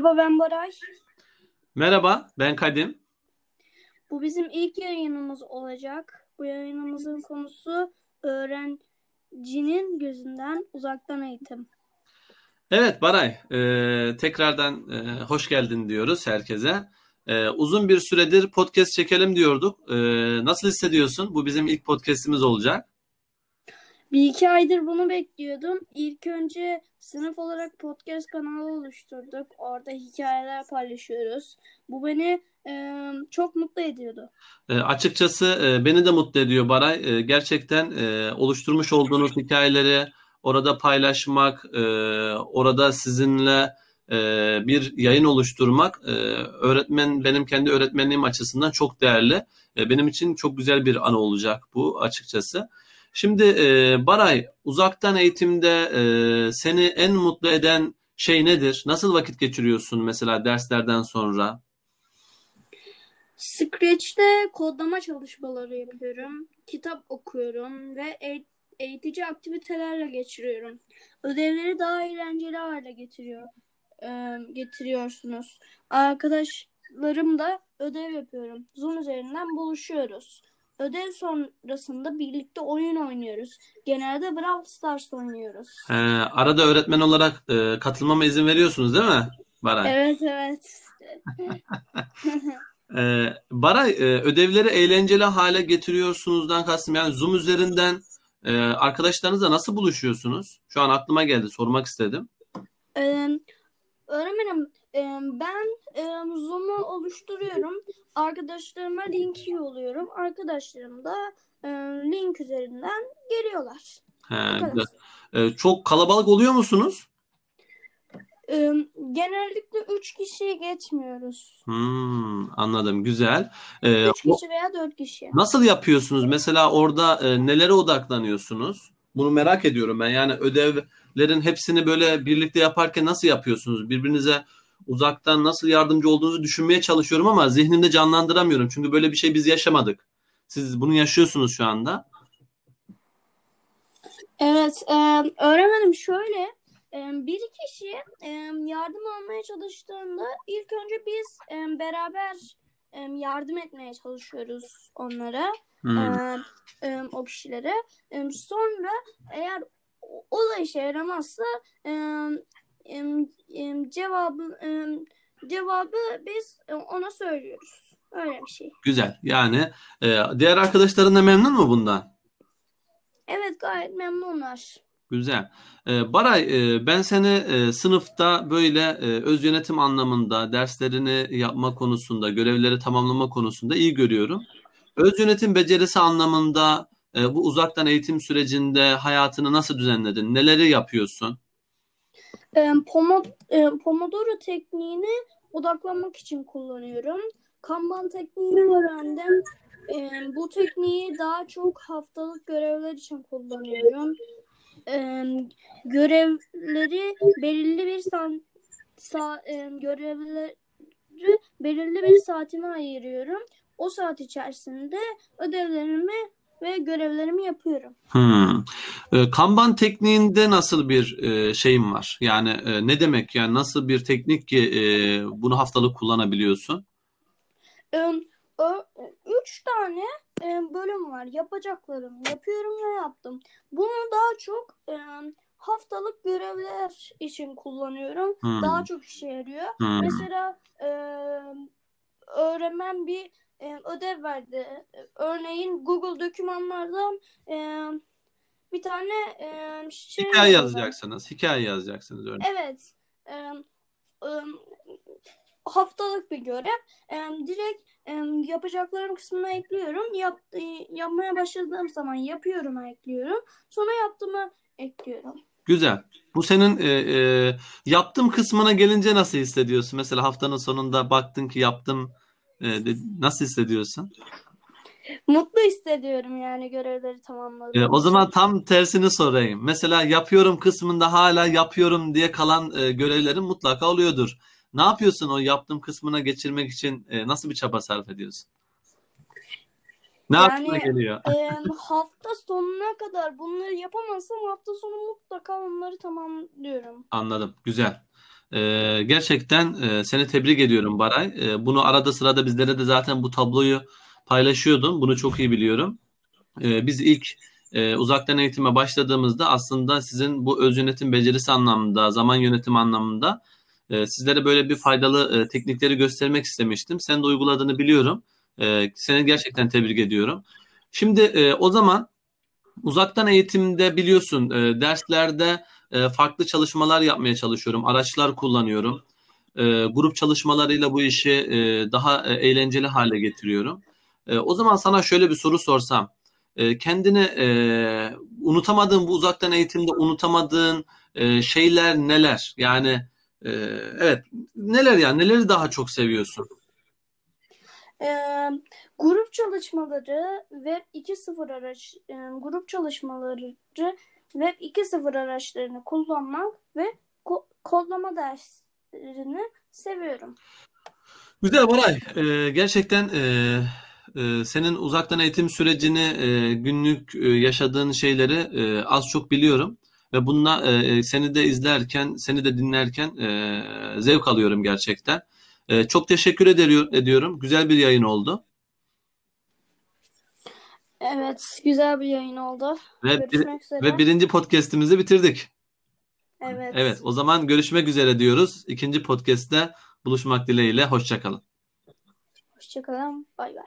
Merhaba ben Baray. Merhaba, ben Kadim. Bu bizim ilk yayınımız olacak. Bu yayınımızın konusu öğrencinin gözünden uzaktan eğitim. Evet Baray, e, tekrardan e, hoş geldin diyoruz herkese. E, uzun bir süredir podcast çekelim diyorduk. E, nasıl hissediyorsun? Bu bizim ilk podcastimiz olacak. Bir iki aydır bunu bekliyordum. İlk önce sınıf olarak podcast kanalı oluşturduk. Orada hikayeler paylaşıyoruz. Bu beni e, çok mutlu ediyordu. E, açıkçası e, beni de mutlu ediyor Baray. E, gerçekten e, oluşturmuş olduğunuz hikayeleri orada paylaşmak, e, orada sizinle e, bir yayın oluşturmak e, öğretmen benim kendi öğretmenliğim açısından çok değerli. E, benim için çok güzel bir anı olacak bu açıkçası. Şimdi e, Baray, uzaktan eğitimde e, seni en mutlu eden şey nedir? Nasıl vakit geçiriyorsun mesela derslerden sonra? Scratch'te kodlama çalışmaları yapıyorum. Kitap okuyorum ve eğitici aktivitelerle geçiriyorum. Ödevleri daha eğlenceli hale getiriyor e, getiriyorsunuz. Arkadaşlarım da ödev yapıyorum. Zoom üzerinden buluşuyoruz. Ödev sonrasında birlikte oyun oynuyoruz. Genelde Brawl Stars oynuyoruz. He, arada öğretmen olarak e, katılmama izin veriyorsunuz değil mi Baray? Evet evet. e, Baray e, ödevleri eğlenceli hale getiriyorsunuzdan kastım yani Zoom üzerinden e, arkadaşlarınızla nasıl buluşuyorsunuz? Şu an aklıma geldi sormak istedim. Ee, öğretmenim e, ben Zoom'u oluşturuyorum. Arkadaşlarıma link yolluyorum. Arkadaşlarım da link üzerinden geliyorlar. He, güzel. E, çok kalabalık oluyor musunuz? Genellikle 3 kişiyi geçmiyoruz. Hmm, anladım. Güzel. 3 e, kişi veya 4 kişi. Nasıl yapıyorsunuz? Mesela orada e, nelere odaklanıyorsunuz? Bunu merak ediyorum ben. Yani ödevlerin hepsini böyle birlikte yaparken nasıl yapıyorsunuz? Birbirinize uzaktan nasıl yardımcı olduğunuzu düşünmeye çalışıyorum ama zihnimde canlandıramıyorum. Çünkü böyle bir şey biz yaşamadık. Siz bunu yaşıyorsunuz şu anda. Evet, e, öğrenmedim şöyle. Bir kişi yardım almaya çalıştığında ilk önce biz beraber yardım etmeye çalışıyoruz onlara, hmm. e, e, o kişilere. E, sonra eğer o da işe yaramazsa e, cevabı cevabı biz ona söylüyoruz. Öyle bir şey. Güzel. Yani e, diğer arkadaşların da memnun mu bundan? Evet gayet memnunlar. Güzel. Ee, Baray e, ben seni e, sınıfta böyle e, öz yönetim anlamında derslerini yapma konusunda, görevleri tamamlama konusunda iyi görüyorum. Öz yönetim becerisi anlamında bu uzaktan eğitim sürecinde hayatını nasıl düzenledin? Neleri yapıyorsun? E, Pomodoro tekniğini odaklanmak için kullanıyorum. Kanban tekniğini öğrendim. E, bu tekniği daha çok haftalık görevler için kullanıyorum. E, görevleri belirli bir saat sa, e, görevleri belirli bir saatime ayırıyorum. O saat içerisinde ödevlerimi ve görevlerimi yapıyorum. Hmm. E, Kanban tekniğinde nasıl bir e, şeyim var? Yani e, ne demek? Yani nasıl bir teknik ki e, bunu haftalık kullanabiliyorsun? E, üç tane e, bölüm var. Yapacaklarım. Yapıyorum ve yaptım. Bunu daha çok e, haftalık görevler için kullanıyorum. Hmm. Daha çok işe yarıyor. Hmm. Mesela e, öğrenmem bir e, ödev verdi. Örneğin Google dokümanlardan e, bir tane e, şey hikaye yazacaksınız. Hikaye yazacaksınız örneğin. Evet. E, e, haftalık bir görev. E, direkt e, yapacaklarım kısmına ekliyorum. Yap, e, yapmaya başladığım zaman yapıyorum ekliyorum. Sonra yaptığımı ekliyorum. Güzel. Bu senin e, e, yaptım kısmına gelince nasıl hissediyorsun? Mesela haftanın sonunda baktın ki yaptım e, nasıl hissediyorsun? Mutlu hissediyorum yani görevleri tamamladım. E, o zaman tam tersini sorayım. Mesela yapıyorum kısmında hala yapıyorum diye kalan e, görevlerin mutlaka oluyordur. Ne yapıyorsun o yaptığım kısmına geçirmek için e, nasıl bir çaba sarf ediyorsun? Ne yani, aklına geliyor? e, hafta sonuna kadar bunları yapamazsam hafta sonu mutlaka onları tamamlıyorum. Anladım. Güzel. Ee, gerçekten e, seni tebrik ediyorum Baray. Ee, bunu arada sırada bizlere de zaten bu tabloyu paylaşıyordun. Bunu çok iyi biliyorum. Ee, biz ilk e, uzaktan eğitime başladığımızda aslında sizin bu öz yönetim becerisi anlamında, zaman yönetimi anlamında e, sizlere böyle bir faydalı e, teknikleri göstermek istemiştim. Sen de uyguladığını biliyorum. E, seni gerçekten tebrik ediyorum. Şimdi e, o zaman uzaktan eğitimde biliyorsun e, derslerde farklı çalışmalar yapmaya çalışıyorum. Araçlar kullanıyorum. Grup çalışmalarıyla bu işi daha eğlenceli hale getiriyorum. O zaman sana şöyle bir soru sorsam. Kendini unutamadığın bu uzaktan eğitimde unutamadığın şeyler neler? Yani e, evet neler yani neleri daha çok seviyorsun? E, grup çalışmaları Web 2.0 araç e, grup çalışmaları Web 2.0 araçlarını kullanmak ve ko- kodlama derslerini seviyorum. Güzel Baray. Ee, gerçekten e, e, senin uzaktan eğitim sürecini, e, günlük e, yaşadığın şeyleri e, az çok biliyorum. Ve bununla e, seni de izlerken, seni de dinlerken e, zevk alıyorum gerçekten. E, çok teşekkür ediyor, ediyorum. Güzel bir yayın oldu. Evet, güzel bir yayın oldu. Ve, bir, üzere. ve birinci podcast'imizi bitirdik. Evet. Evet, o zaman görüşmek üzere diyoruz. İkinci podcast'te buluşmak dileğiyle. Hoşçakalın. Hoşçakalın. Bay bay.